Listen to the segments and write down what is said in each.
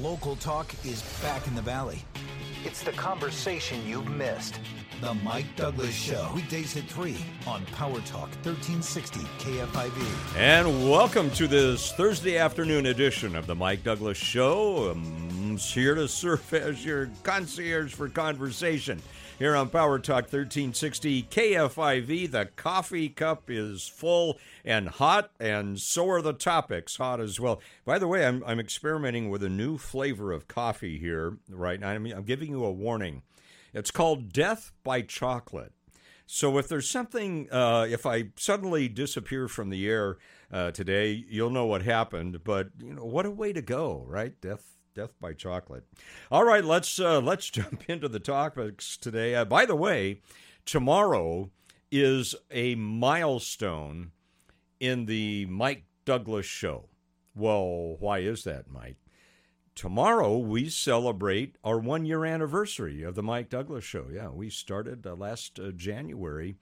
Local talk is back in the Valley. It's the conversation you've missed. The Mike Douglass Show. Weekdays at 3 on Power Talk 1360 KFIV. And welcome to this Thursday afternoon edition of the Mike Douglass Show. I'm here to serve as your concierge for conversation here on Power Talk 1360 KFIV. The coffee cup is full and hot, and so are the topics hot as well. By the way, I'm, I'm experimenting with a new flavor of coffee here right now. I'm, I'm giving you a warning. It's called Death by Chocolate. So if there's something, uh, if I suddenly disappear from the air uh, today, you'll know what happened. But you know, what a way to go, right? Death Death by Chocolate. All right, let's uh, let's jump into the topics today. Uh, by the way, tomorrow is a milestone in the Mike Douglass show. Well, why is that, Mike? Tomorrow we celebrate our one year anniversary of the Mike Douglass show. Yeah, we started uh, last uh, January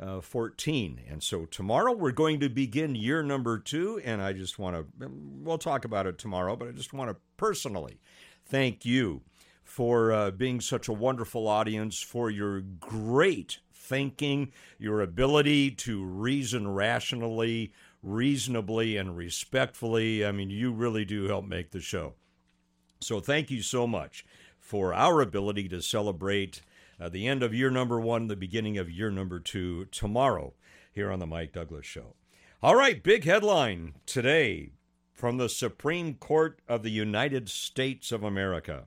uh, 14. And so tomorrow we're going to begin year number two. And I just want to, we'll talk about it tomorrow, but I just want to personally thank you for uh, being such a wonderful audience, for your great thinking, your ability to reason rationally, reasonably, and respectfully. I mean, you really do help make the show. So thank you so much for our ability to celebrate uh, the end of year number one, the beginning of year number two tomorrow here on the Mike Douglass Show. All right, big headline today from the Supreme Court of the United States of America.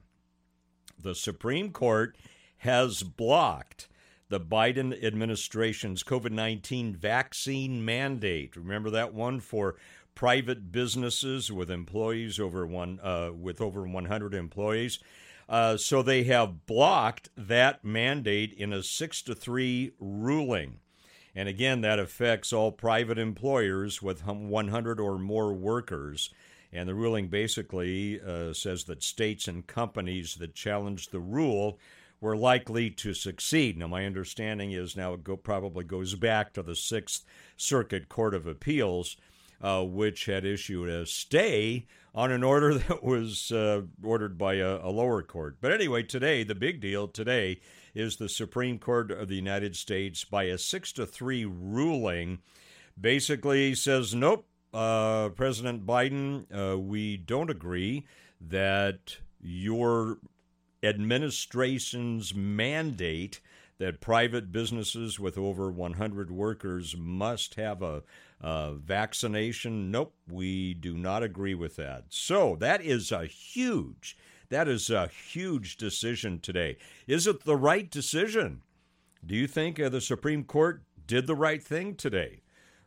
The Supreme Court has blocked the Biden administration's COVID 19 vaccine mandate. Remember that one for private businesses with employees over one uh, with over 100 employees. Uh, so they have blocked that mandate in a six to three ruling. And again, that affects all private employers with 100 or more workers. And the ruling basically uh, says that states and companies that challenge the rule were likely to succeed. Now, my understanding is now it go, probably goes back to the Sixth Circuit Court of Appeals, uh, which had issued a stay on an order that was uh, ordered by a, a lower court. But anyway, today, the big deal today is the Supreme Court of the United States, by a six to three ruling, basically says, nope, uh, President Biden, uh, we don't agree that your administration's mandate that private businesses with over 100 workers must have a uh, vaccination, nope, we do not agree with that. So that is a huge, that is a huge decision today. Is it the right decision? Do you think uh, the Supreme Court did the right thing today?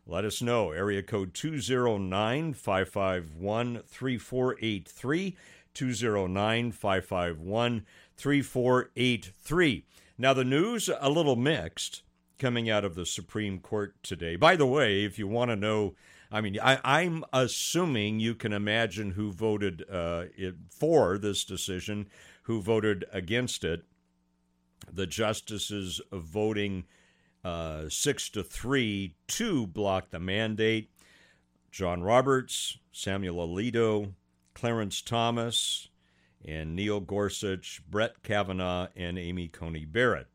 Let us know. Area code 209 551 3483. 209 551 3483. Now, the news a little mixed coming out of the Supreme Court today. By the way, if you want to know, I mean, I, am assuming you can imagine who voted uh, it, for this decision, who voted against it. The justices voting uh, six to three to block the mandate. John Roberts, Samuel Alito, Clarence Thomas, and Neil Gorsuch, Brett Kavanaugh, and Amy Coney Barrett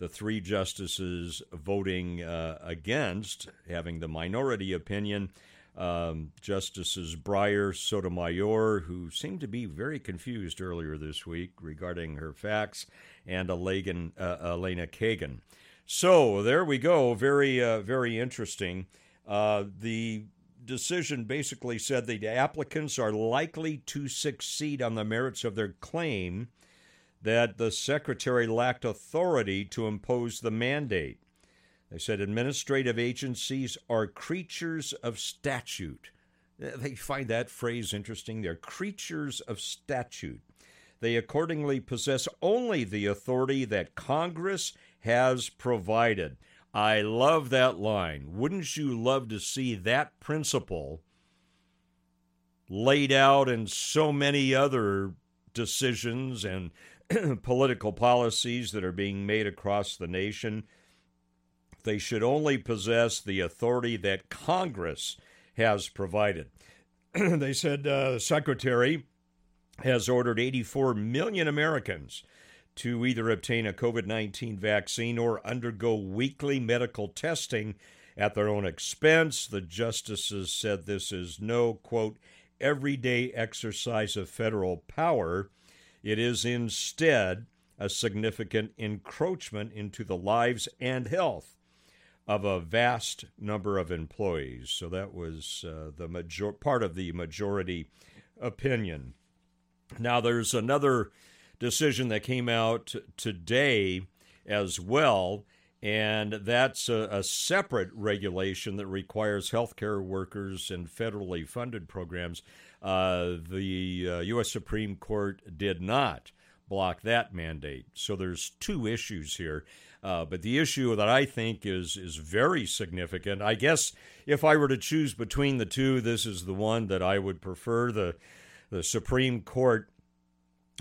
the three justices voting uh, against, having the minority opinion. Um, Justices Breyer, Sotomayor, who seemed to be very confused earlier this week regarding her facts, and Elena, uh, Elena Kagan. So there we go. Very, uh, very interesting. Uh, the decision basically said the applicants are likely to succeed on the merits of their claim that the secretary lacked authority to impose the mandate. They said administrative agencies are creatures of statute. Eh, they find that phrase interesting. They're creatures of statute. They accordingly possess only the authority that Congress has provided. I love that line. Wouldn't you love to see that principle laid out in so many other decisions and political policies that are being made across the nation. They should only possess the authority that Congress has provided. they said uh, the secretary has ordered 84 million Americans to either obtain a COVID 19 vaccine or undergo weekly medical testing at their own expense. The justices said this is no, quote, everyday exercise of federal power. It is instead a significant encroachment into the lives and health of a vast number of employees. So that was uh, the major- part of the majority opinion. Now, there's another decision that came out today as well, and that's a, a separate regulation that requires healthcare workers and federally funded programs. Uh, the uh, U.S. Supreme Court did not block that mandate. So there's two issues here. Uh, but the issue that I think is is very significant. I guess if I were to choose between the two, this is the one that I would prefer. The the Supreme Court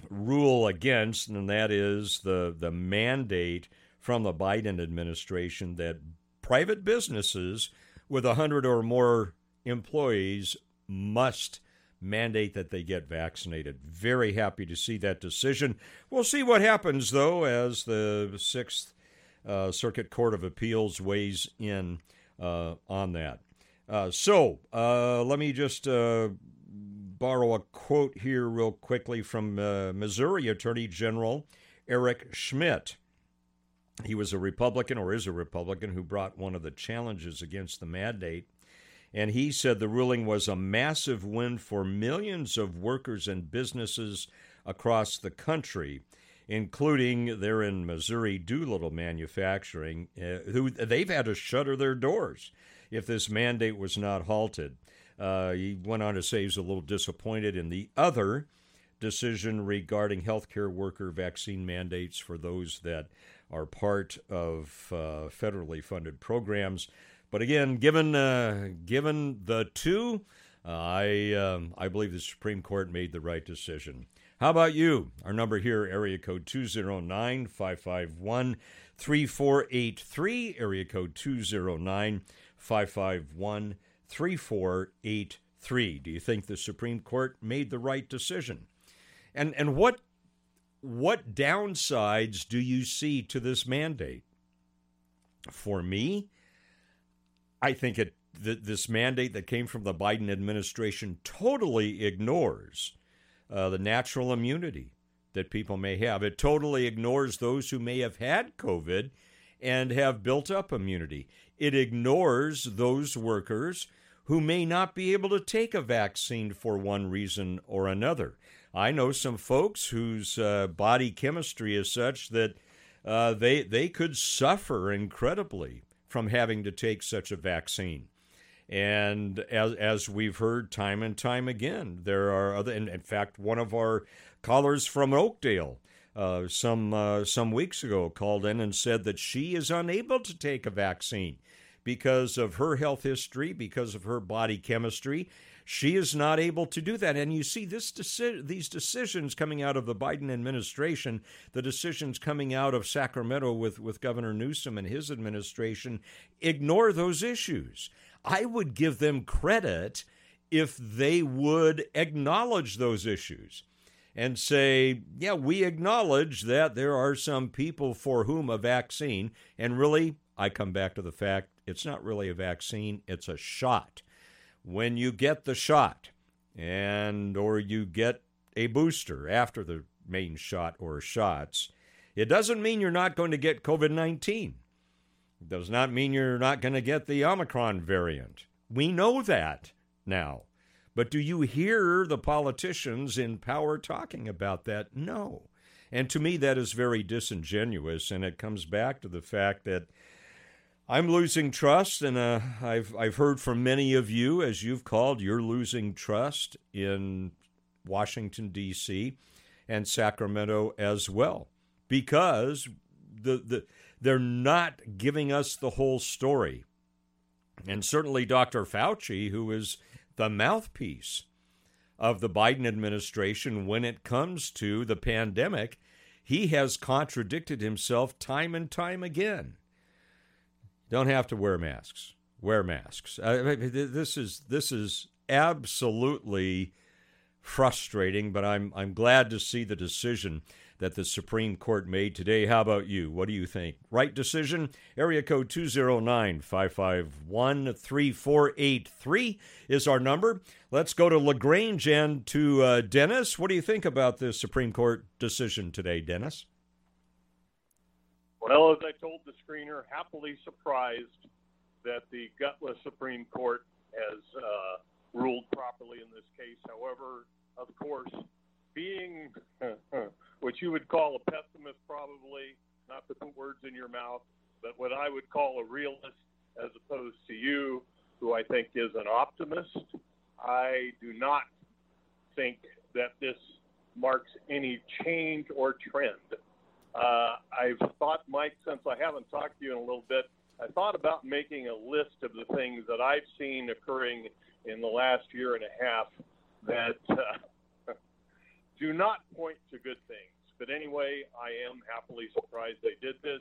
rule against, and that is the the mandate from the Biden administration that private businesses with a hundred or more employees must mandate that they get vaccinated. Very happy to see that decision. We'll see what happens, though, as the Sixth uh, Circuit Court of Appeals weighs in uh, on that. Uh, so uh, let me just uh, borrow a quote here, real quickly, from uh, Missouri Attorney General Eric Schmitt. He was a Republican, or is a Republican, who brought one of the challenges against the mandate and he said the ruling was a massive win for millions of workers and businesses across the country, including there in Missouri Doolittle Manufacturing, uh, who they've had to shutter their doors if this mandate was not halted. Uh, he went on to say he's a little disappointed in the other decision regarding healthcare worker vaccine mandates for those that are part of uh, federally funded programs. But again, given uh, given the two, uh, I um, I believe the Supreme Court made the right decision. How about you? Our number here, area code 209 551 3483, area code 209 551 3483. Do you think the Supreme Court made the right decision? And and what what downsides do you see to this mandate? For me, I think it th- this mandate that came from the Biden administration totally ignores uh, the natural immunity that people may have. It totally ignores those who may have had COVID and have built up immunity. It ignores those workers who may not be able to take a vaccine for one reason or another. I know some folks whose uh, body chemistry is such that uh, they they could suffer incredibly from having to take such a vaccine. And as, as we've heard time and time again, there are other, in, in fact, one of our callers from Oakdale uh, some, uh, some weeks ago called in and said that she is unable to take a vaccine because of her health history, because of her body chemistry, she is not able to do that. And you see this deci- these decisions coming out of the Biden administration, the decisions coming out of Sacramento with, with Governor Newsom and his administration, ignore those issues. I would give them credit if they would acknowledge those issues and say, yeah, we acknowledge that there are some people for whom a vaccine, and really, I come back to the fact it's not really a vaccine, it's a shot when you get the shot and or you get a booster after the main shot or shots, it doesn't mean you're not going to get COVID-19. It does not mean you're not going to get the Omicron variant. We know that now. But do you hear the politicians in power talking about that? No. And to me, that is very disingenuous. And it comes back to the fact that I'm losing trust, and uh, I've I've heard from many of you, as you've called, you're losing trust in Washington D.C. and Sacramento as well, because the the they're not giving us the whole story, and certainly Dr. Fauci, who is the mouthpiece of the Biden administration when it comes to the pandemic, he has contradicted himself time and time again don't have to wear masks. Wear masks. This is this is absolutely frustrating, but I'm I'm glad to see the decision that the Supreme Court made today. How about you? What do you think? Right decision? Area code 209 551 3483 is our number. Let's go to LaGrange and to uh, Dennis. What do you think about the Supreme Court decision today, Dennis? Well, as I told the screener, happily surprised that the gutless Supreme Court has uh, ruled properly in this case. However, of course, being what you would call a pessimist, probably, not to put words in your mouth, but what I would call a realist, as opposed to you, who I think is an optimist, I do not think that this marks any change or trend. Uh, I've thought, Mike, since I haven't talked to you in a little bit, I thought about making a list of the things that I've seen occurring in the last year and a half that uh, do not point to good things. But anyway, I am happily surprised they did this.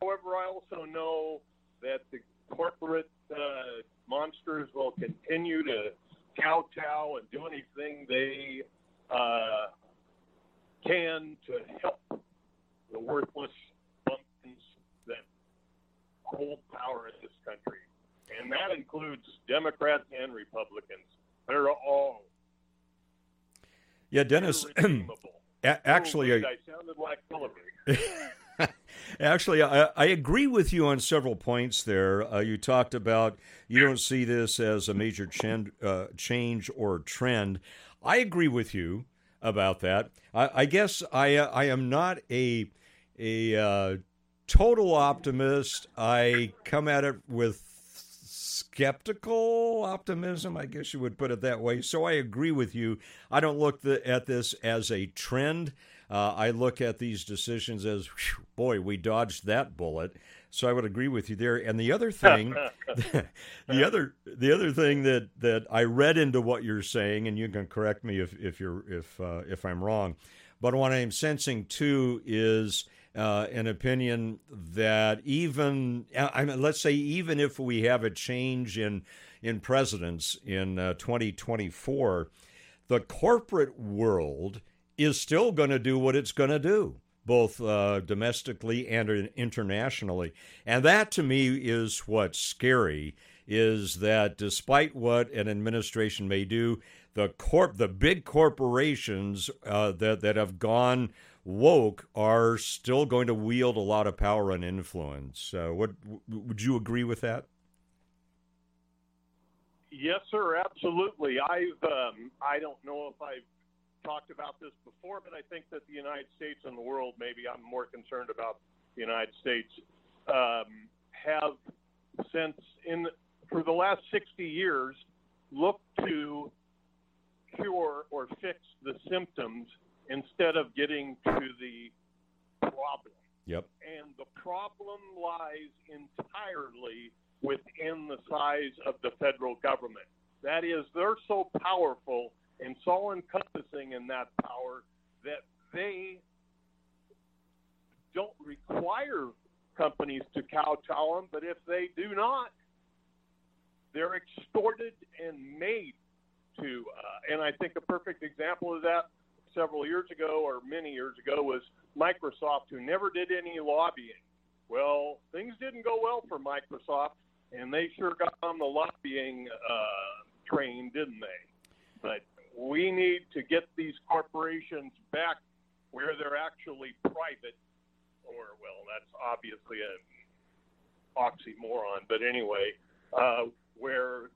However, I also know that the corporate uh, monsters will continue to kowtow and do anything they uh, can to help the worthless bumpkins that hold power in this country. And that includes Democrats and Republicans. They're all. Yeah, Dennis. actually, Ooh, I sounded like Hillary. Actually, I, I, agree with you on several points there. Uh, you talked about you don't see this as a major chen- uh, change or trend. I agree with you about that. I, I guess I uh, I am not a a uh, total optimist. I come at it with skeptical optimism, I guess you would put it that way. So I agree with you. I don't look the, at this as a trend. Uh, I look at these decisions as, whew, boy, we dodged that bullet. So I would agree with you there. And the other thing, the other the other thing that, that I read into what you're saying, and you can correct me if if you're if uh, if I'm wrong, but what I'm sensing too is uh, an opinion that even I mean, let's say even if we have a change in in presidents in uh, 2024, the corporate world is still going to do what it's going to do, both uh, domestically and internationally, and that to me is what's scary. Is that despite what an administration may do, the corp, the big corporations uh, that that have gone woke are still going to wield a lot of power and influence. Uh, what would you agree with that? Yes, sir, absolutely. I've um, I don't know if I've talked about this before, but I think that the United States and the world, maybe I'm more concerned about the United States, um, have since in for the last 60 years looked to cure or fix the symptoms instead of getting to the problem. Yep. And the problem lies entirely within the size of the federal government. That is, they're so powerful and so encompassing in that power that they don't require companies to kowtow them, but if they do not, they're extorted and made to. Uh, and I think a perfect example of that several years ago or many years ago was Microsoft, who never did any lobbying. Well, things didn't go well for Microsoft, and they sure got on the lobbying uh, train, didn't they? But we need to get these corporations back where they're actually private, or, well, that's obviously an oxymoron, but anyway, uh, where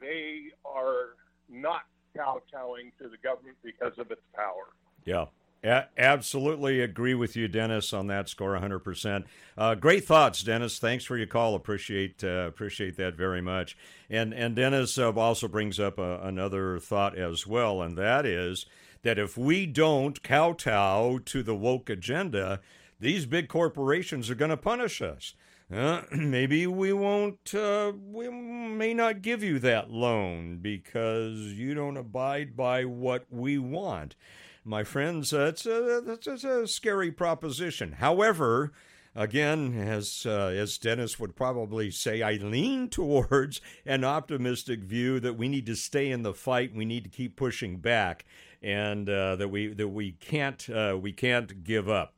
they are not kowtowing to the government because of its power. Yeah. A- absolutely agree with you, Dennis, on that score, 100%. Uh, great thoughts, Dennis. Thanks for your call. Appreciate uh, appreciate that very much. And and Dennis uh, also brings up uh, another thought as well, and that is that if we don't kowtow to the woke agenda, these big corporations are going to punish us uh, maybe we won't, uh, we may not give you that loan because you don't abide by what we want. My friends, uh, it's, a, it's a scary proposition. However, again, as uh, as Dennis would probably say, I lean towards an optimistic view that we need to stay in the fight. We need to keep pushing back, and uh, that we that we can't uh, we can't give up.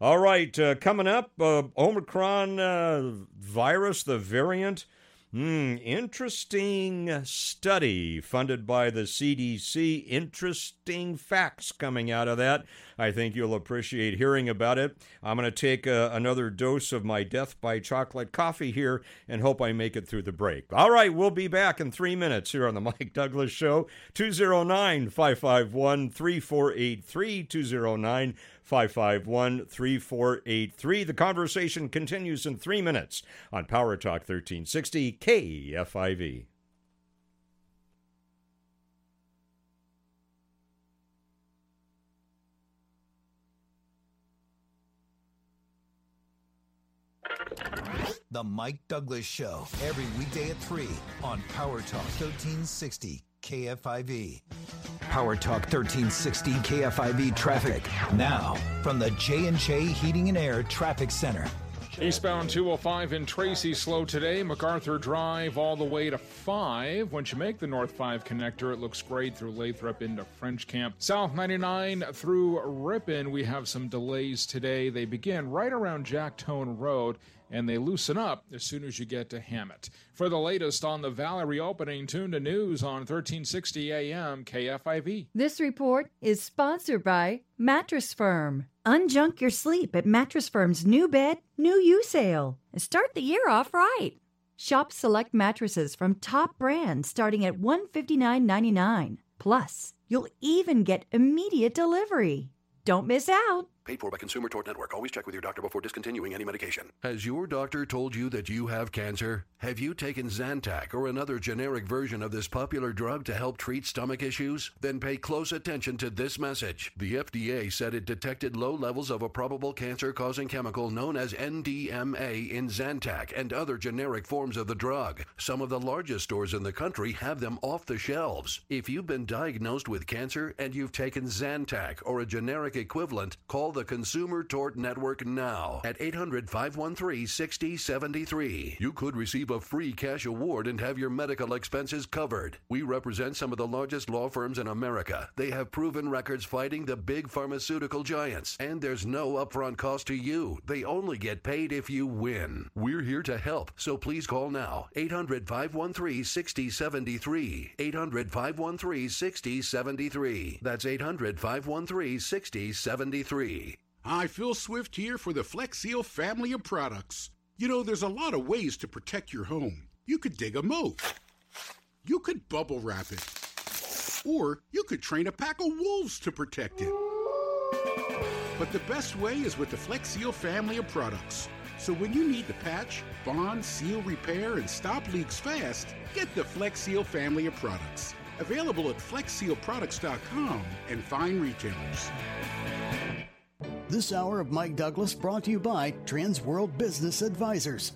All right, uh, coming up, uh, Omicron uh, virus, the variant. Hmm, interesting study funded by the CDC. Interesting facts coming out of that. I think you'll appreciate hearing about it. I'm going to take uh, another dose of my Death by Chocolate coffee here and hope I make it through the break. All right, we'll be back in three minutes here on The Mike Douglass Show. 209 551 3483. 209 551 3483. The conversation continues in three minutes on Power Talk 1360 KFIV. The Mike Douglass Show, every weekday at 3 on Power Talk 1360 KFIV. Power Talk 1360 KFIV traffic. Now, from the J&J Heating and Air Traffic Center. Eastbound 205 in Tracy slow today. MacArthur Drive all the way to 5. Once you make the North 5 connector, it looks great through Lathrop into French Camp. South 99 through Ripon, we have some delays today. They begin right around Jack Tone Road and they loosen up as soon as you get to Hammett. For the latest on the Valley reopening, tune to news on 1360 AM KFIV. This report is sponsored by Mattress Firm. Unjunk your sleep at Mattress Firm's new bed, new you sale, and start the year off right. Shop select mattresses from top brands starting at $159.99. Plus, you'll even get immediate delivery. Don't miss out. Paid for by Consumer Tort Network. Always check with your doctor before discontinuing any medication. Has your doctor told you that you have cancer? Have you taken Zantac or another generic version of this popular drug to help treat stomach issues? Then pay close attention to this message. The FDA said it detected low levels of a probable cancer causing chemical known as NDMA in Zantac and other generic forms of the drug. Some of the largest stores in the country have them off the shelves. If you've been diagnosed with cancer and you've taken Zantac or a generic equivalent, call the Consumer Tort Network now at 800 513 6073. You could receive a free cash award and have your medical expenses covered. We represent some of the largest law firms in America. They have proven records fighting the big pharmaceutical giants, and there's no upfront cost to you. They only get paid if you win. We're here to help, so please call now 800 513 6073. 800 513 6073. That's 800 513 6073. Hi, Phil Swift here for the Flex Seal family of products. You know, there's a lot of ways to protect your home. You could dig a moat. You could bubble wrap it. Or you could train a pack of wolves to protect it. But the best way is with the Flex Seal family of products. So when you need to patch, bond, seal, repair, and stop leaks fast, get the Flex Seal family of products. Available at flexsealproducts.com and fine retailers. This hour of Mike Douglass brought to you by Trans World Business Advisors.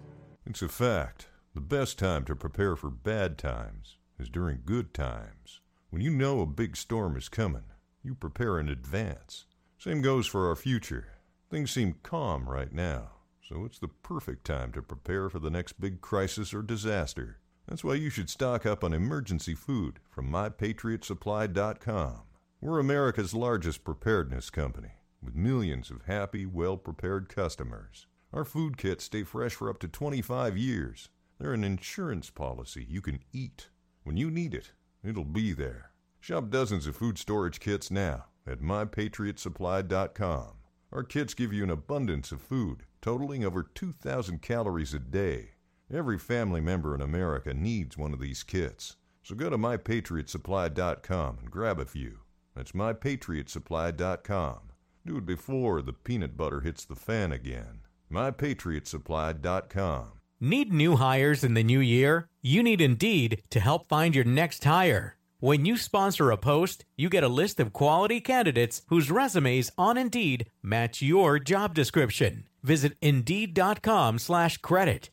It's a fact. The best time to prepare for bad times is during good times. When you know a big storm is coming, you prepare in advance. Same goes for our future. Things seem calm right now, so it's the perfect time to prepare for the next big crisis or disaster. That's why you should stock up on emergency food from MyPatriotSupply.com. We're America's largest preparedness company with millions of happy, well prepared customers. Our food kits stay fresh for up to 25 years. They're an insurance policy you can eat. When you need it, it'll be there. Shop dozens of food storage kits now at mypatriotsupply.com. Our kits give you an abundance of food, totaling over 2,000 calories a day. Every family member in America needs one of these kits. So go to mypatriotsupply.com and grab a few. That's mypatriotsupply.com. Do it before the peanut butter hits the fan again. MyPatriotSupply.com. Need new hires in the new year? You need Indeed to help find your next hire. When you sponsor a post, you get a list of quality candidates whose resumes on Indeed match your job description. Visit Indeed.com slash credit.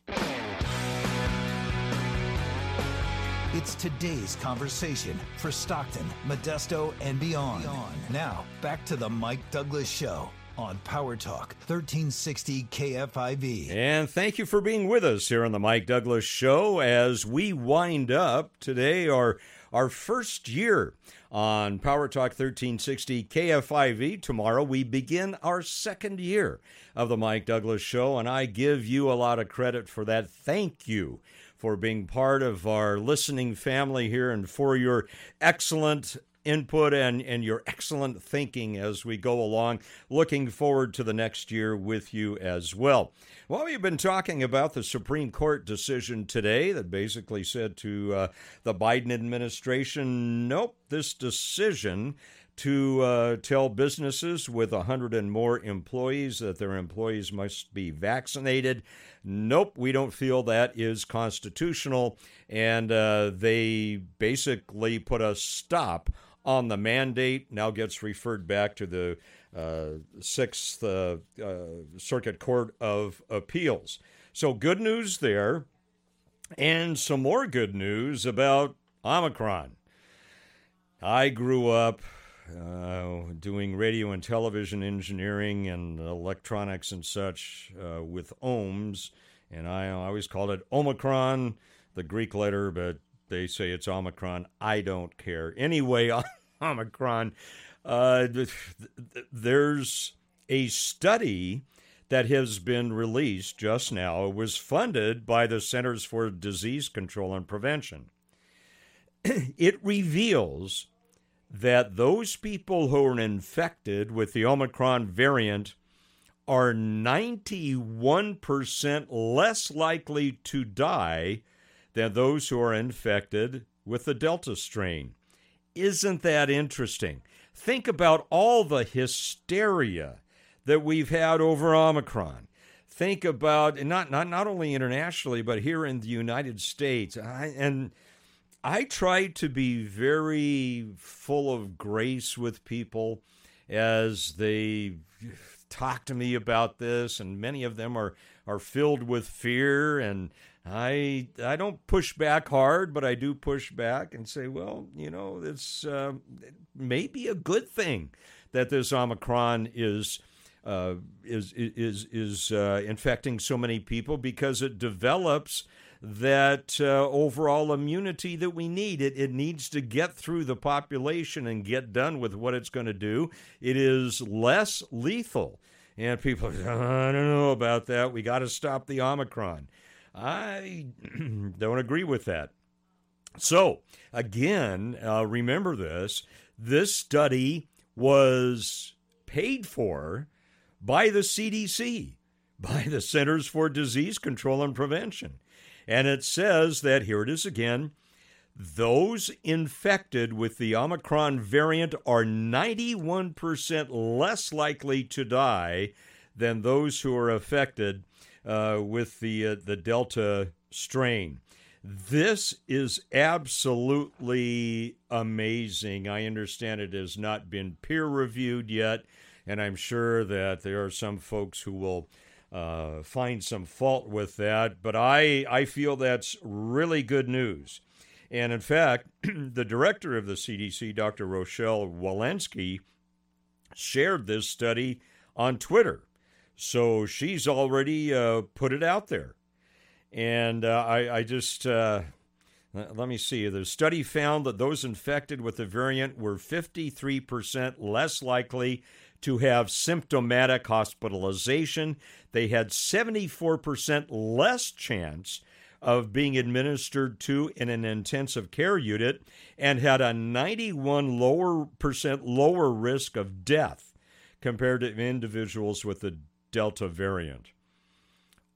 It's today's conversation for Stockton, Modesto, and beyond. Now, back to the Mike Douglass Show. on Power Talk 1360 KFIV. And thank you for being with us here on the Mike Douglass Show as we wind up today our our first year on Power Talk 1360 KFIV. Tomorrow we begin our second year of the Mike Douglass Show, and I give you a lot of credit for that. Thank you for being part of our listening family here and for your excellent input and, and your excellent thinking as we go along. Looking forward to the next year with you as well. Well, we've been talking about the Supreme Court decision today that basically said to uh, the Biden administration, nope, this decision to uh, tell businesses with 100 and more employees that their employees must be vaccinated. Nope, we don't feel that is constitutional. And uh, they basically put a stop on the mandate, now gets referred back to the uh, Sixth uh, uh, Circuit Court of Appeals. So, good news there. And some more good news about Omicron. I grew up uh, doing radio and television engineering and electronics and such uh, with ohms, and I always called it Omicron, the Greek letter, but they say it's Omicron. I don't care. Anyway, Omicron, uh, there's a study that has been released just now. It was funded by the Centers for Disease Control and Prevention. it reveals that those people who are infected with the Omicron variant are 91% less likely to die than those who are infected with the Delta strain. Isn't that interesting? Think about all the hysteria that we've had over Omicron. Think about not not not only internationally but here in the United States. I, and I try to be very full of grace with people as they talk to me about this, and many of them are are filled with fear and I I don't push back hard, but I do push back and say, well, you know, it's uh, maybe a good thing that this Omicron is. Uh, is is is uh, infecting so many people because it develops that uh, overall immunity that we need. It, it needs to get through the population and get done with what it's going to do. It is less lethal. And people, I don't know about that. We got to stop the Omicron. I don't agree with that. So, again, uh, remember this this study was paid for by the CDC, by the Centers for Disease Control and Prevention. And it says that, here it is again, those infected with the Omicron variant are 91% less likely to die than those who are affected uh, with the, uh, the Delta strain. This is absolutely amazing. I understand it has not been peer reviewed yet, and I'm sure that there are some folks who will uh, find some fault with that, but I, I feel that's really good news. And in fact, the director of the CDC, Dr. Rochelle Walensky, shared this study on Twitter. So she's already uh, put it out there. And uh, I, I, just, uh, let me see. The study found that those infected with the variant were 53% less likely to have symptomatic hospitalization. They had 74% less chance of being administered to in an intensive care unit and had a 91 lower percent lower risk of death compared to individuals with the Delta variant.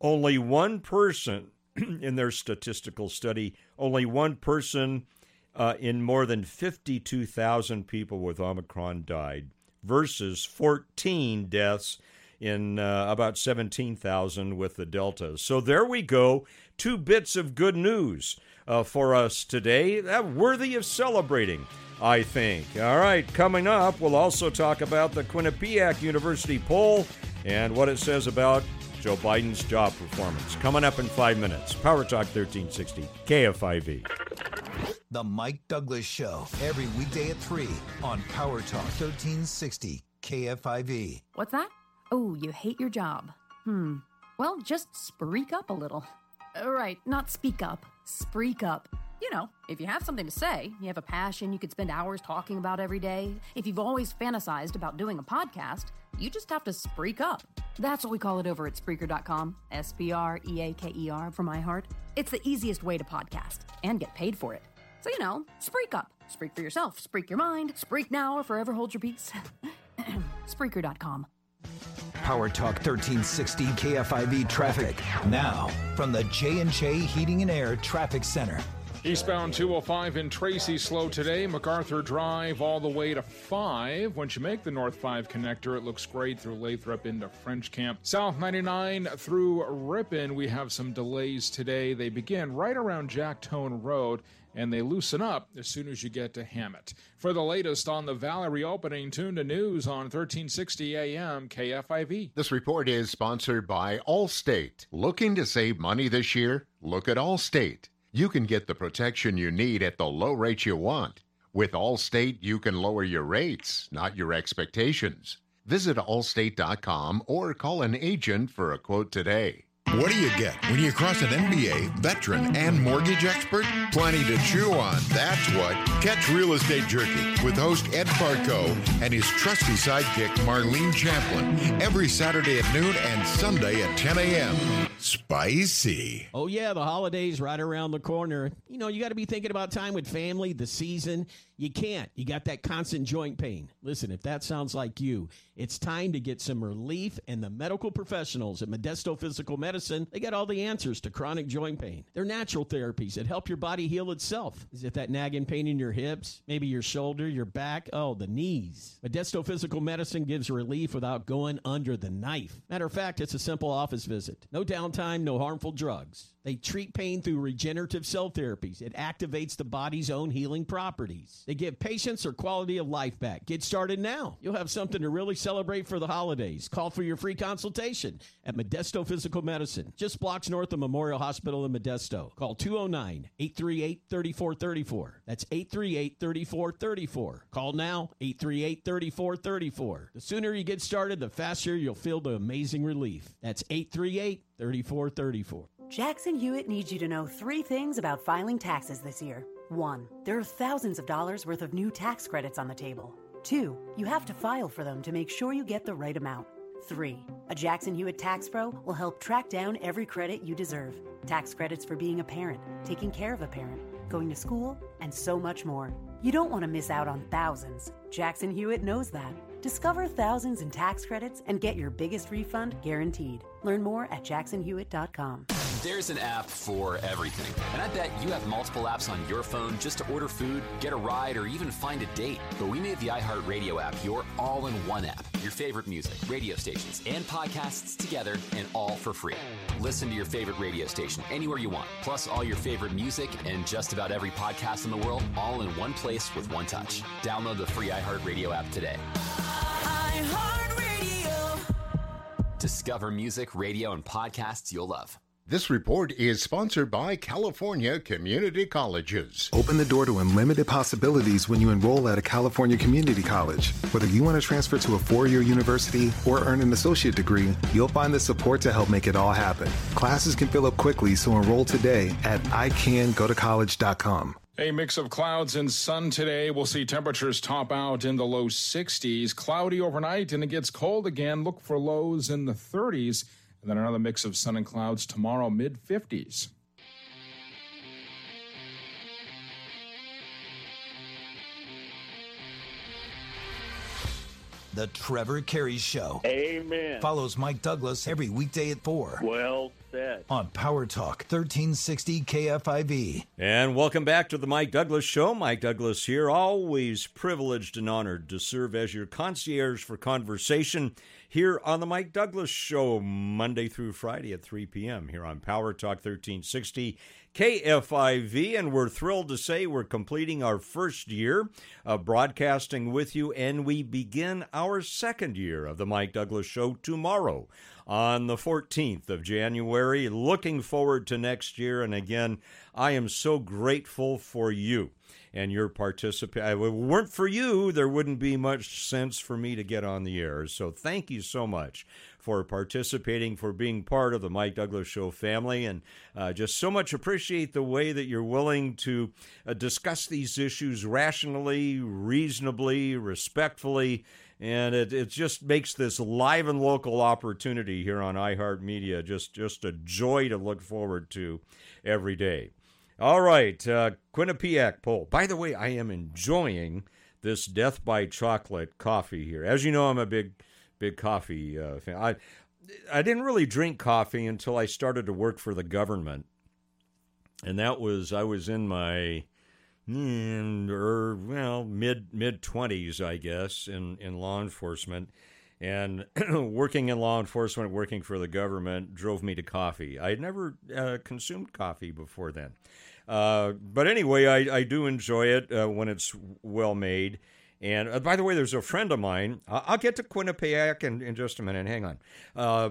Only one person in their statistical study, only one person uh, in more than 52,000 people with Omicron died versus 14 deaths in uh, about 17,000 with the Delta. So there we go. Two bits of good news uh, for us today, that worthy of celebrating, I think. All right, coming up, we'll also talk about the Quinnipiac University poll and what it says about Joe Biden's job performance. Coming up in five minutes. Power Talk 1360, KFIV. The Mike Douglass Show, every weekday at 3 on Power Talk 1360, KFIV. What's that? Oh, you hate your job. Hmm. Well, just spreak up a little. Uh, right, not speak up, spreak up. You know, if you have something to say, you have a passion you could spend hours talking about every day, if you've always fantasized about doing a podcast, you just have to spreak up. That's what we call it over at Spreaker.com. S P R E A K E R for my heart. It's the easiest way to podcast and get paid for it. So, you know, spreak up. Spreak for yourself, spreak your mind, spreak now or forever hold your peace. Spreaker.com. Power Talk 1360 KFIV traffic. Now, from the J&J Heating and Air Traffic Center. Eastbound 205 in Tracy slow today. MacArthur Drive all the way to 5. Once you make the North 5 connector, it looks great through Lathrop into French Camp. South 99 through Ripon, we have some delays today. They begin right around Jack Tone Road and they loosen up as soon as you get to Hammett. For the latest on the Valley reopening, tune to news on 1360 AM KFIV. This report is sponsored by Allstate. Looking to save money this year? Look at Allstate. You can get the protection you need at the low rate you want. With Allstate, you can lower your rates, not your expectations. Visit allstate.com or call an agent for a quote today. What do you get when you cross an MBA, veteran, and mortgage expert? Plenty to chew on. That's what. Catch Real Estate Jerky with host Ed Barco and his trusty sidekick Marlene Champlin every Saturday at noon and Sunday at 10 a.m. Spicy. Oh, yeah, the holidays right around the corner. You know, you got to be thinking about time with family, the season. You can't. You got that constant joint pain. Listen, if that sounds like you, it's time to get some relief, and the medical professionals at Modesto Physical Medicine, they got all the answers to chronic joint pain. They're natural therapies that help your body heal itself. Is it that nagging pain in your hips, maybe your shoulder, your back? Oh, the knees. Modesto Physical Medicine gives relief without going under the knife. Matter of fact, it's a simple office visit. No downtime, no harmful drugs. They treat pain through regenerative cell therapies. It activates the body's own healing properties. They give patients their quality of life back. Get started now. You'll have something to really celebrate for the holidays. Call for your free consultation at Modesto Physical Medicine, just blocks north of Memorial Hospital in Modesto. Call 209 838 3434. That's 838 3434. Call now 838 3434. The sooner you get started, the faster you'll feel the amazing relief. That's 838 3434. Jackson Hewitt needs you to know three things about filing taxes this year. One, there are thousands of dollars worth of new tax credits on the table. Two, you have to file for them to make sure you get the right amount. Three, a Jackson Hewitt Tax Pro will help track down every credit you deserve. Tax credits for being a parent, taking care of a parent, going to school, and so much more. You don't want to miss out on thousands. Jackson Hewitt knows that. Discover thousands in tax credits and get your biggest refund guaranteed. Learn more at jacksonhewitt.com. There's an app for everything. And I bet you have multiple apps on your phone just to order food, get a ride, or even find a date. But we made the iHeartRadio app your all in one app. Your favorite music, radio stations, and podcasts together, and all for free. Listen to your favorite radio station anywhere you want, plus all your favorite music and just about every podcast in the world, all in one place with one touch. Download the free iHeartRadio app today. iHeartRadio. Discover music, radio, and podcasts you'll love. This report is sponsored by California Community Colleges. Open the door to unlimited possibilities when you enroll at a California community college. Whether you want to transfer to a four year university or earn an associate degree, you'll find the support to help make it all happen. Classes can fill up quickly, so enroll today at icangotocollege.com. A mix of clouds and sun today. We'll see temperatures top out in the low 60s. Cloudy overnight, and it gets cold again. Look for lows in the 30s. And then another mix of sun and clouds tomorrow, mid 50s. The Trevor Carey Show. Amen. Follows Mike Douglass every weekday at 4 Well said. on Power Talk 1360 KFIV. And welcome back to the Mike Douglass Show. Mike Douglass here, always privileged and honored to serve as your concierge for conversation here on the Mike Douglass Show, Monday through Friday at 3 p.m. here on Power Talk 1360 KFIV. And we're thrilled to say we're completing our first year of broadcasting with you, and we begin our second year of the Mike Douglass Show tomorrow on the 14th of January. Looking forward to next year. And again, I am so grateful for you. And your participation. If it weren't for you, there wouldn't be much sense for me to get on the air. So thank you so much for participating, for being part of the Mike Douglass Show family, and uh, just so much appreciate the way that you're willing to uh, discuss these issues rationally, reasonably, respectfully. And it, it just makes this live and local opportunity here on iHeartMedia just, just a joy to look forward to every day. All right, uh, Quinnipiac poll. By the way, I am enjoying this Death by Chocolate coffee here. As you know, I'm a big, big coffee uh, fan. I, I didn't really drink coffee until I started to work for the government, and that was I was in my, mm, or well, mid mid twenties, I guess, in in law enforcement. And working in law enforcement, working for the government, drove me to coffee. I had never uh, consumed coffee before then. Uh, but anyway, I, I do enjoy it uh, when it's well made. And uh, by the way, there's a friend of mine. I'll get to Quinnipiac in, in just a minute. Hang on. Uh,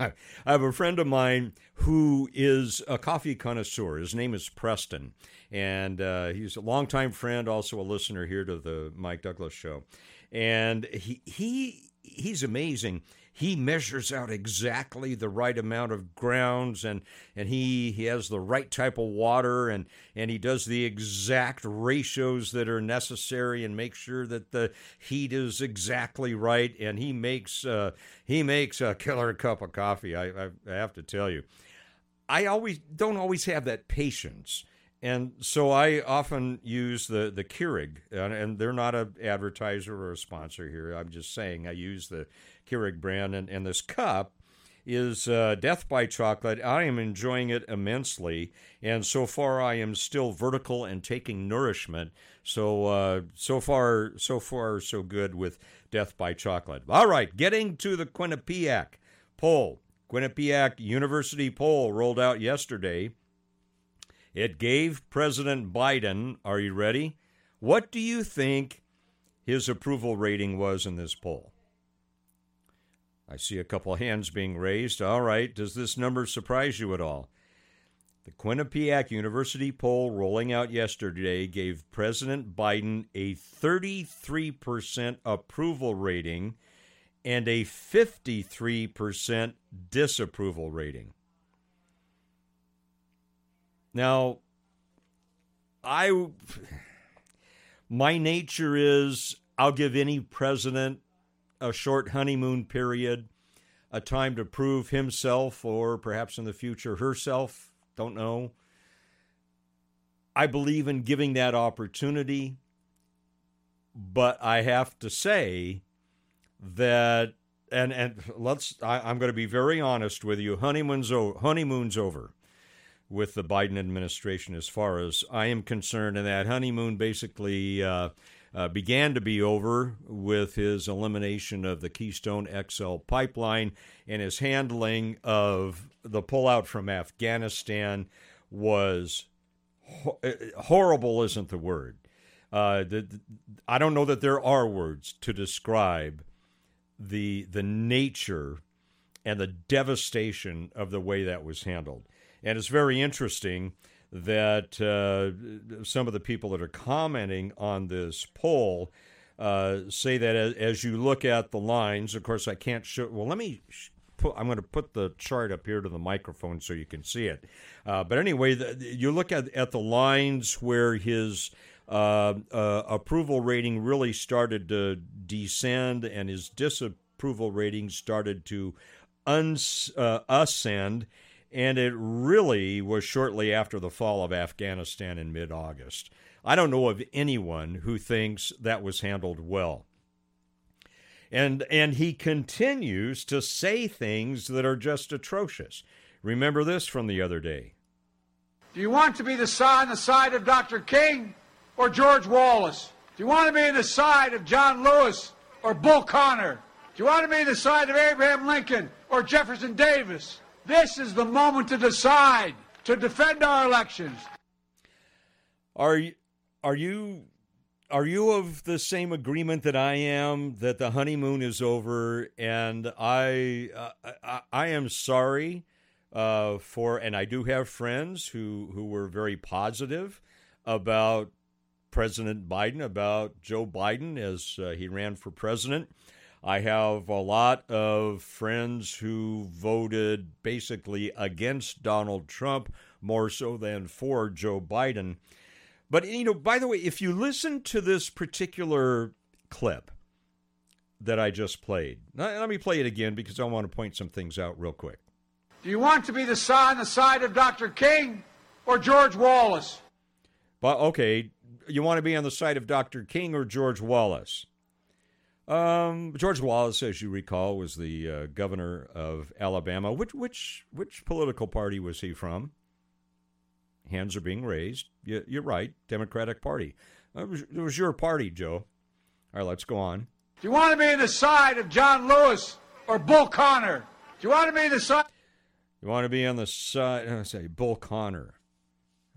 I have a friend of mine who is a coffee connoisseur. His name is Preston. And uh, he's a longtime friend, also a listener here to the Mike Douglass show. And he, he he's amazing he measures out exactly the right amount of grounds and and he he has the right type of water and and he does the exact ratios that are necessary and make sure that the heat is exactly right. And he makes uh, he makes a killer cup of coffee I, I, I have to tell you. I always don't always have that patience. And so I often use the the Keurig, and, and they're not an advertiser or a sponsor here. I'm just saying I use the Keurig brand, and, and this cup is uh, Death by Chocolate. I am enjoying it immensely, and so far I am still vertical and taking nourishment. So uh, so far, so far, so good with Death by Chocolate. All right, getting to the Quinnipiac poll. Quinnipiac University poll rolled out yesterday. It gave President Biden, are you ready? What do you think his approval rating was in this poll? I see a couple hands being raised. All right, does this number surprise you at all? The Quinnipiac University poll rolling out yesterday gave President Biden a 33% approval rating and a 53% disapproval rating. Now, I my nature is I'll give any president a short honeymoon period, a time to prove himself or perhaps in the future herself, don't know. I believe in giving that opportunity, but I have to say that and and let's I, am going to be very honest with you. Honeymoon's o- honeymoon's over with the Biden administration as far as I am concerned, and that honeymoon basically uh, uh, began to be over with his elimination of the Keystone XL pipeline and his handling of the pullout from Afghanistan was ho- uh, horrible, isn't the word. Uh, the, the, I don't know that there are words to describe the the nature and the devastation of the way that was handled. And it's very interesting that uh, some of the people that are commenting on this poll uh, say that as, you look at the lines, of course, I can't show. Well, let me. Put, I'm going to put the chart up here to the microphone so you can see it. Uh, but anyway, the, you look at, at the lines where his uh, uh, approval rating really started to descend and his disapproval rating started to uns, uh, ascend and it really was shortly after the fall of Afghanistan in mid August. I don't know of anyone who thinks that was handled well. And, and he continues to say things that are just atrocious. Remember this from the other day. Do you want to be the on the side of Dr. King or George Wallace? Do you want to be on the side of John Lewis or Bull Connor? Do you want to be on the side of Abraham Lincoln or Jefferson Davis? This is the moment to decide to defend our elections. Are you are you are you of the same agreement that I am that the honeymoon is over and I uh, I, I, am sorry uh, for and I do have friends who who were very positive about President Biden about Joe Biden as uh, he ran for president. I have a lot of friends who voted basically against Donald Trump more so than for Joe Biden. But, you know, by the way, if you listen to this particular clip that I just played, let me play it again because I want to point some things out real quick. Do you want to be the on the side of Dr. King or George Wallace? But okay, you want to be on the side of Dr. King or George Wallace? Um, George Wallace, as you recall, was the uh, governor of Alabama. Which which which political party was he from? Hands are being raised. You, are right, Democratic Party. It was, it was your party, Joe. All right, let's go on. Do you want to be on the side of John Lewis or Bull Connor? Do you want to be the side? You want to be on the side? I say Bull Connor.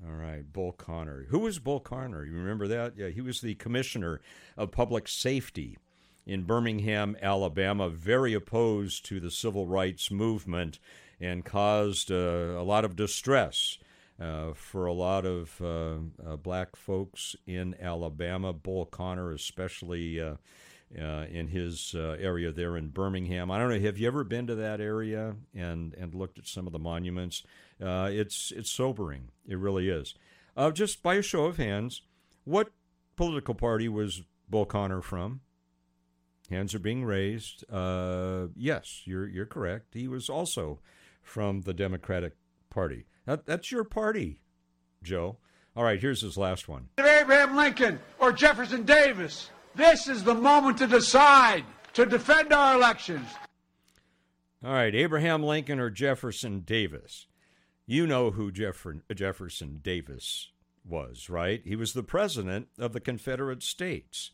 All right, Bull Connor. Who was Bull Connor? You remember that? Yeah, he was the commissioner of public safety in Birmingham, Alabama, very opposed to the civil rights movement and caused uh, a lot of distress uh, for a lot of uh, uh black folks in Alabama. Bull Connor, especially uh, uh, in his area there in Birmingham. I don't know. Have you ever been to that area and and looked at some of the monuments? it's it's sobering. It really is. just by a show of hands, what political party was Bull Connor from? Hands are being raised. Uh, yes, you're you're correct. He was also from the Democratic Party. That, that's your party, Joe. All right, here's his last one. Abraham Lincoln or Jefferson Davis. This is the moment to decide to defend our elections. All right, Abraham Lincoln or Jefferson Davis. You know who Jeff- Jefferson Davis was, right? He was the president of the Confederate States.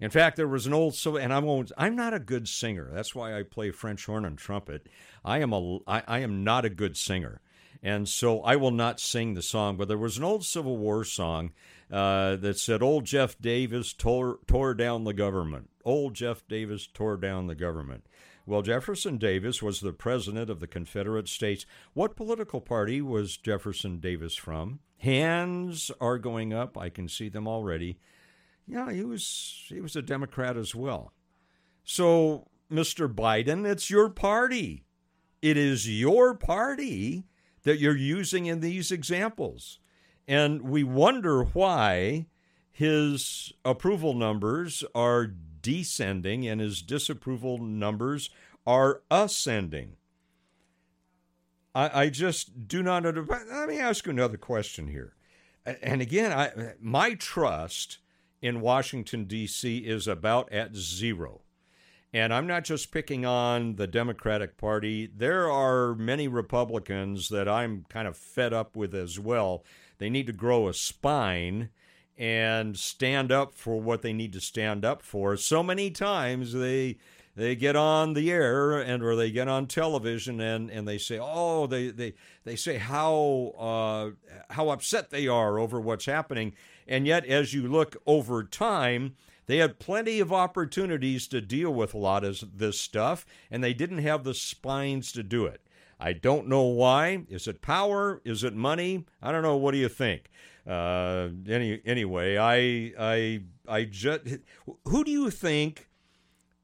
In fact, there was an old so, and I won't. I'm not a good singer. That's why I play French horn and trumpet. I am a. I, I am not a good singer, and so I will not sing the song. But there was an old Civil War song uh, that said, "Old Jeff Davis tore tore down the government. Old Jeff Davis tore down the government." Well, Jefferson Davis was the president of the Confederate States. What political party was Jefferson Davis from? Hands are going up. I can see them already. Yeah, he was he was a Democrat as well. So, Mr. Biden, it's your party. It is your party that you're using in these examples. And we wonder why his approval numbers are descending and his disapproval numbers are ascending. I, I just do not. Let me ask you another question here. And again, I, my trust in Washington, D.C. is about at zero. And I'm not just picking on the Democratic Party. There are many Republicans that I'm kind of fed up with as well. They need to grow a spine and stand up for what they need to stand up for. So many times they they get on the air and or they get on television and, and they say, oh, they, they, they say how uh, how upset they are over what's happening. And yet, as you look over time, they had plenty of opportunities to deal with a lot of this stuff, and they didn't have the spines to do it. I don't know why. Is it power? Is it money? I don't know. What do you think? Uh, any anyway, I I I just who do you think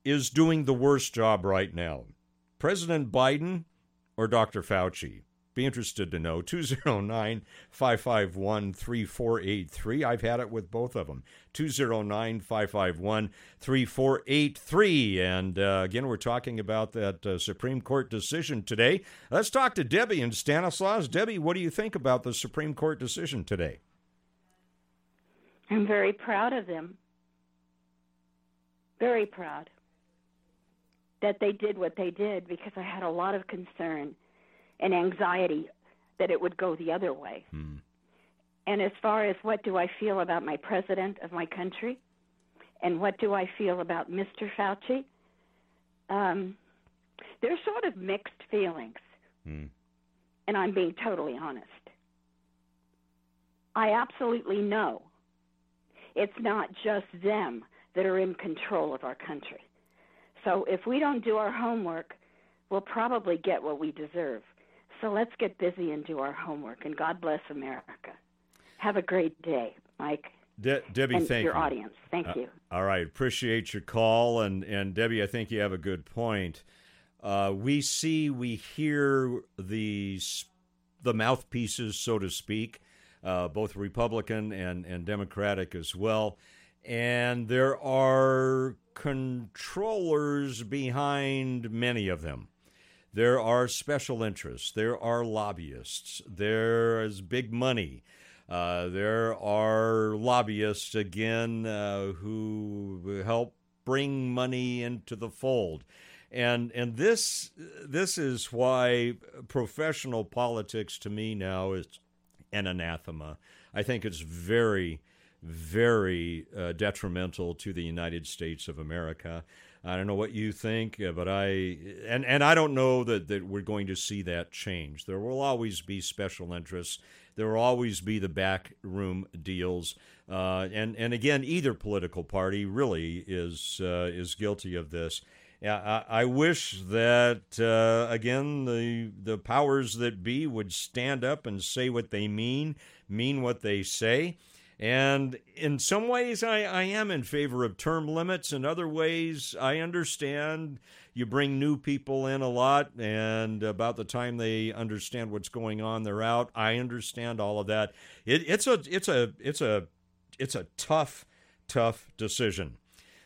is doing the worst job right now? President Biden or Dr. Fauci? Be interested to know. 209 551 3483. I've had it with both of them. 209 551 3483. And uh, again, we're talking about that uh, Supreme Court decision today. Let's talk to Debbie and Stanislaus. Debbie, what do you think about the Supreme Court decision today? I'm very proud of them. Very proud that they did what they did because I had a lot of concern and anxiety that it would go the other way. Hmm. And as far as what do I feel about my president of my country, and what do I feel about Mr. Fauci, um, there's sort of mixed feelings. Hmm. And I'm being totally honest. I absolutely know it's not just them that are in control of our country. So if we don't do our homework, we'll probably get what we deserve. So let's get busy and do our homework. And God bless America. Have a great day, Mike. De- Debbie, and thank your you. audience. Thank Uh, you. all right, appreciate your call, and and Debbie, I think you have a good point. Uh, we see, we hear the the mouthpieces, so to speak, uh, both Republican and and Democratic as well, and there are controllers behind many of them. There are special interests. There are lobbyists. There is big money. Uh, there are lobbyists again uh, who help bring money into the fold, and and this this is why professional politics to me now is an anathema. I think it's very very uh, detrimental to the United States of America. I don't know what you think, uh, but I and and I don't know that that we're going to see that change. There will always be special interests. There will always be the backroom deals, uh, and and again, either political party really is uh, is guilty of this. I, I wish that uh, again the the powers that be would stand up and say what they mean, mean what they say. And in some ways, I, I am in favor of term limits. In other ways, I understand you bring new people in a lot, and about the time they understand what's going on, they're out. I understand all of that. It, it's a it's a it's a it's a tough tough decision.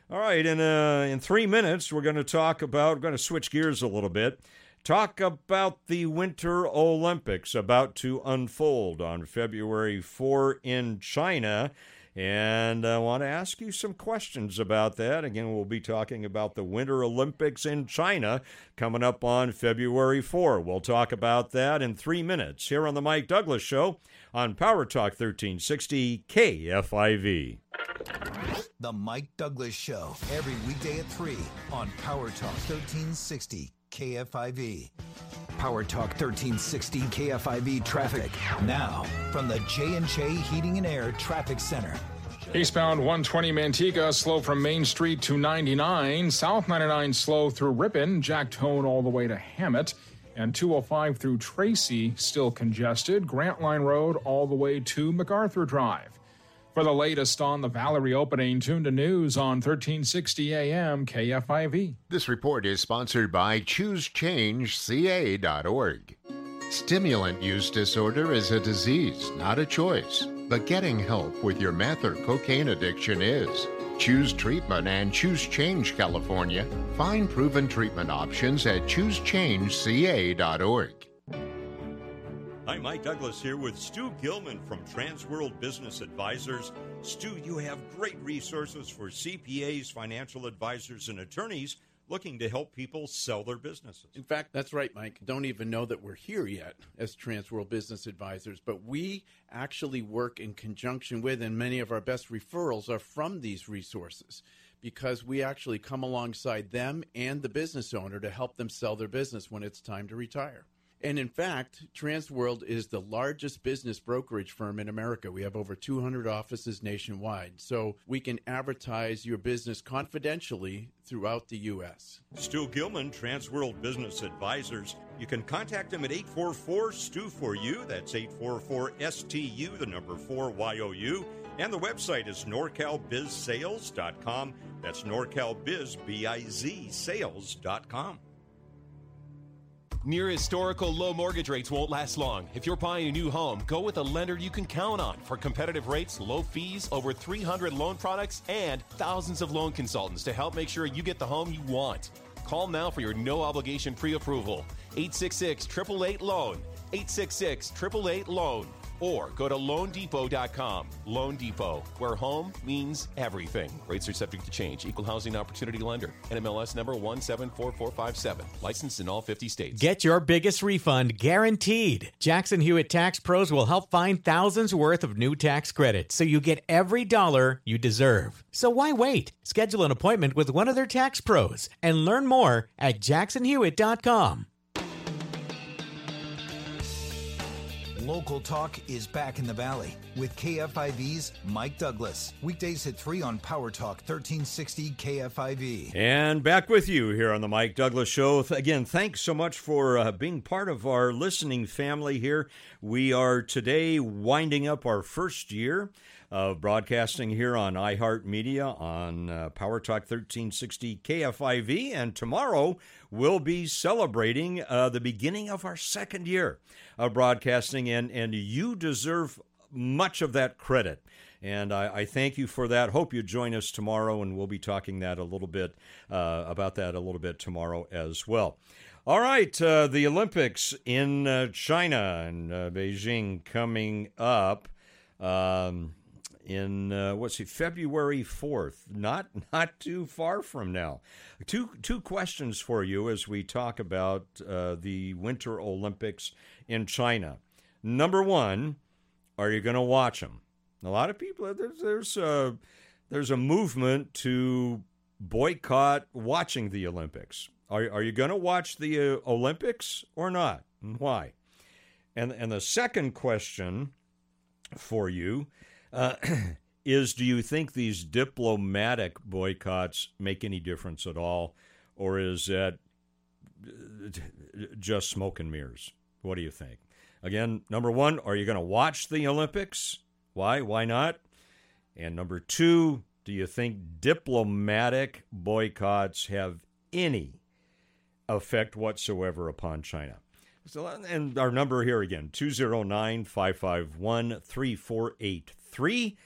All right, in uh, in three minutes, we're going to talk about. We're going to switch gears a little bit talk about the Winter Olympics about to unfold on February 4 in China. And I want to ask you some questions about that. Again, we'll be talking about the Winter Olympics in China coming up on February 4. We'll talk about that in three minutes here on The Mike Douglass Show on Power Talk 1360 KFIV. The Mike Douglass Show, every weekday at 3 on Power Talk 1360 KFIV. Power Talk 1360 KFIV traffic. Now, from the J&J Heating and Air Traffic Center. Eastbound 120 Manteca, slow from Main Street to 99. South 99 slow through Ripon, Jack Tone all the way to Hammett. And 205 through Tracy, still congested. Grant Line Road all the way to MacArthur Drive. For the latest on the Valerie opening, tune to news on 1360 AM KFIV. This report is sponsored by ChooseChangeCA.org. Stimulant use disorder is a disease, not a choice. But getting help with your meth or cocaine addiction is. Choose treatment and choose change California. Find proven treatment options at choosechangeca.org. Hi, Mike Douglass here with Stu Gilman from Transworld Business Advisors. Stu, you have great resources for CPAs, financial advisors, and attorneys looking to help people sell their businesses. In fact, that's right, Mike. Don't even know that we're here yet as Transworld Business Advisors, but we actually work in conjunction with, and many of our best referrals are from these resources because we actually come alongside them and the business owner to help them sell their business when it's time to retire. And in fact, Transworld is the largest business brokerage firm in America. We have over 200 offices nationwide. So we can advertise your business confidentially throughout the U.S. Stu Gilman, Transworld Business Advisors. You can contact him at 844 Stu for You. That's 844 STU, the number 4 YOU. And the website is norcalbizsales.com. That's norcalbiz, B-I-Z, sales.com. Near historical low mortgage rates won't last long. If you're buying a new home, go with a lender you can count on for competitive rates, low fees, over 300 loan products, and thousands of loan consultants to help make sure you get the home you want. Call now for your no obligation pre approval. 866 888 Loan. 866 888 Loan. Or go to loandepot.com. Loan Depot, where home means everything. Rates are subject to change. Equal housing opportunity lender. NMLS number 174457. Licensed in all 50 states. Get your biggest refund guaranteed. Jackson Hewitt Tax Pros will help find thousands worth of new tax credits so you get every dollar you deserve. So why wait? Schedule an appointment with one of their tax pros and learn more at jacksonhewitt.com. Local Talk is back in the Valley with KFIV's Mike Douglass. Weekdays at 3 on Power Talk 1360 KFIV. And back with you here on the Mike Douglass Show. Again, thanks so much for uh, being part of our listening family here. We are today winding up our first year of broadcasting here on iHeartMedia on uh, Power Talk 1360 KFIV. And tomorrow we'll be celebrating uh, the beginning of our second year of broadcasting, and, and you deserve much of that credit. And I, I, thank you for that. Hope you join us tomorrow, and we'll be talking that a little bit uh, about that a little bit tomorrow as well. All right, uh, the Olympics in uh, China and uh, Beijing coming up. Um, in uh, what's it February fourth? Not not too far from now. Two two questions for you as we talk about uh, the Winter Olympics in China. Number one, are you going to watch them? A lot of people there's there's a, there's a movement to boycott watching the Olympics. Are are you going to watch the uh, Olympics or not? And why? And and the second question for you uh, is do you think these diplomatic boycotts make any difference at all, or is that uh, just smoke and mirrors? What do you think? Again, number one, are you going to watch the Olympics? Why? Why not? And number two, do you think diplomatic boycotts have any effect whatsoever upon China? So, and our number here again 209 551 3483.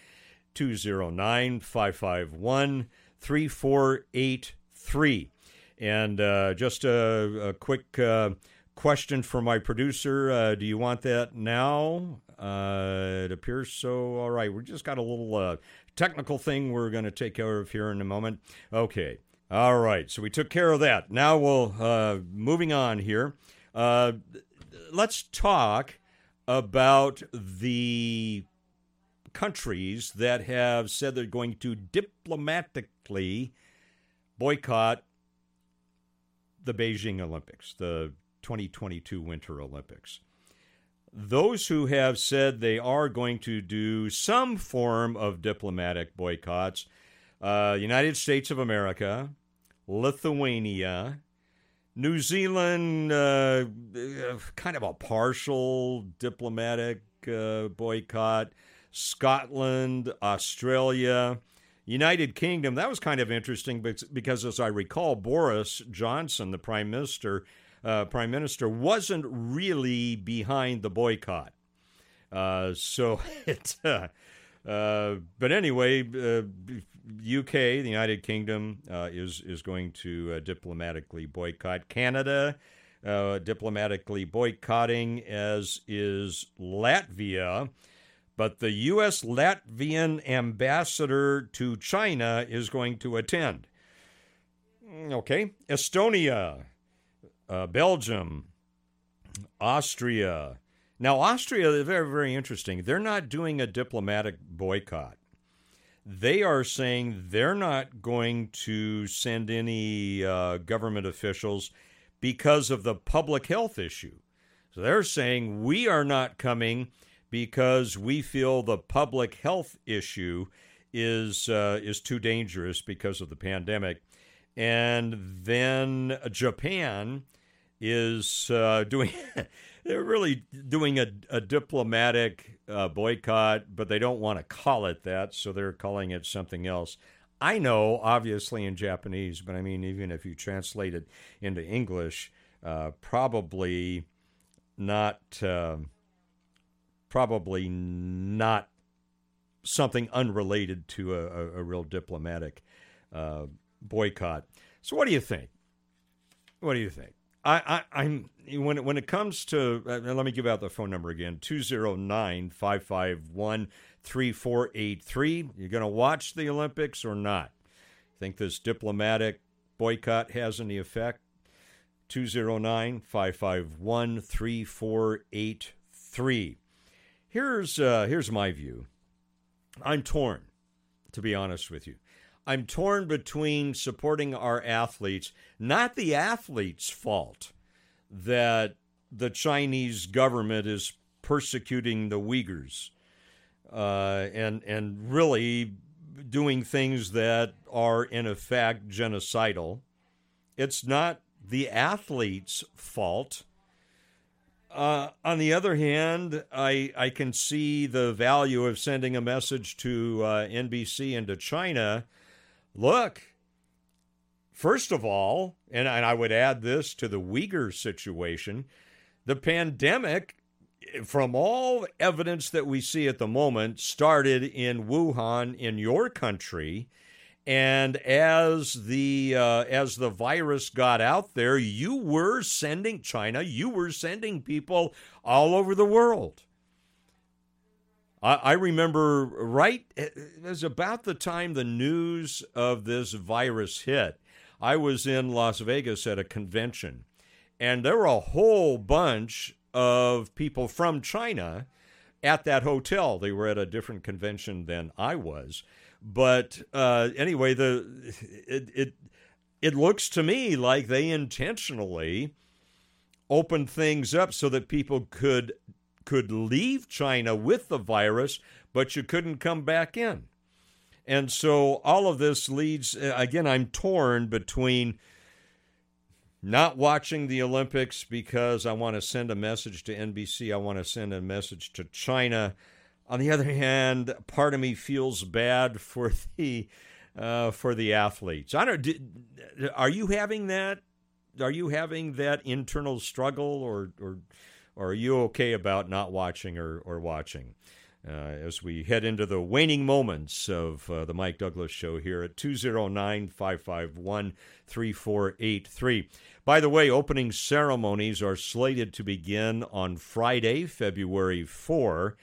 209 551 3483. And uh, just a, a quick uh, question for my producer uh, Do you want that now? Uh, it appears so. All right. We just got a little uh, technical thing we're going to take care of here in a moment. Okay. All right. So we took care of that. Now we'll, uh, moving on here. Let's talk about the countries that have said they're going to diplomatically boycott the Beijing Olympics, the 2022 Winter Olympics. Those who have said they are going to do some form of diplomatic boycotts uh, United States of America, Lithuania, New Zealand, uh, kind of a partial diplomatic uh, boycott. Scotland, Australia, United Kingdom. That was kind of interesting because, as I recall, Boris Johnson, the prime minister, uh, prime minister, wasn't really behind the boycott. Uh, so it. Uh, uh but anyway, UK, uh, the United Kingdom, uh, is is going to diplomatically boycott Canada. diplomatically boycotting, as is Latvia. But the U.S. Latvian ambassador to China is going to attend. Mm, okay. Estonia, uh, Belgium, Austria. Now, Austria is very, very interesting. They're not doing a diplomatic boycott. They are saying they're not going to send any uh, government officials because of the public health issue. So they're saying we are not coming because we feel the public health issue is uh, is too dangerous because of the pandemic. And then Japan is uh, doing they're really doing a, a diplomatic uh, boycott, but they don't want to call it that, so they're calling it something else. I know, obviously, in Japanese, but I mean, even if you translate it into English, uh, probably not. Um, probably not something unrelated to a, a, a real diplomatic uh, boycott. So, what do you think? What do you think? I, I, am when it, when it comes to uh, let me give out the phone number again 209 551 3483. You're going to watch the Olympics or not? Think this diplomatic boycott has any effect? 209 551 3483. Here's uh, here's my view. I'm torn, to be honest with you. I'm torn between supporting our athletes, not the athletes' fault that the Chinese government is persecuting the Uyghurs uh, and and really doing things that are in effect genocidal. It's not the athletes' fault uh, on the other hand, I I can see the value of sending a message to uh, NBC and to China. Look, first of all, and, and I would add this to the Uyghur situation, the pandemic, from all evidence that we see at the moment, started in Wuhan in your country. And as the uh, as the virus got out there, you were sending China, you were sending people all over the world. I, I remember right it was about the time the news of this virus hit. I was in Las Vegas at a convention, and there were a whole bunch of people from China at that hotel. They were at a different convention than I was but uh, anyway, the it, it it looks to me like they intentionally opened things up so that people could could leave China with the virus, but you couldn't come back in. And so all of this leads again I'm torn between not watching the Olympics because I want to send a message to NBC, I want to send a message to China on the other hand, part of me feels bad for the uh, for the athletes. I don't. Did, are you having that? Are you having that internal struggle, or or, or are you okay about not watching or or watching? Uh, as we head into the waning moments of uh, the Mike Douglass Show here at 209 551 3483. By the way, opening ceremonies are slated to begin on Friday, February 4.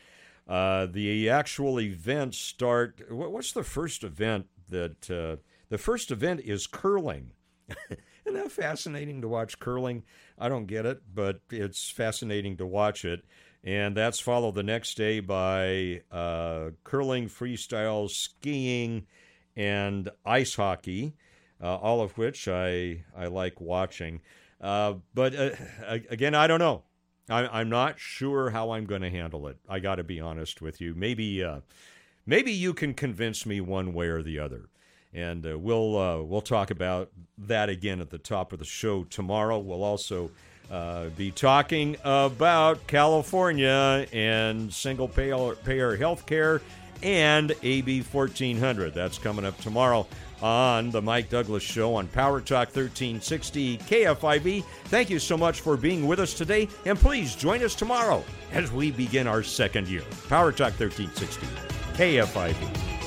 Uh, the actual events start. What's the first event that? Uh, the first event is curling. Isn't that fascinating to watch curling? I don't get it, but it's fascinating to watch it. And that's followed the next day by uh, curling, freestyle, skiing, and ice hockey, uh, all of which I, I like watching. Uh, but uh, again, I don't know. I, am not sure how I'm going to handle it. I got to be honest with you. Maybe, uh, maybe you can convince me one way or the other, and uh, we'll uh, we'll talk about that again at the top of the show tomorrow. We'll also uh, be talking about California and single payer, payer health care and AB 1400. That's coming up tomorrow on the Mike Douglass Show on Power Talk 1360 KFIV. Thank you so much for being with us today, and please join us tomorrow as we begin our second year. Power Talk 1360 KFIV.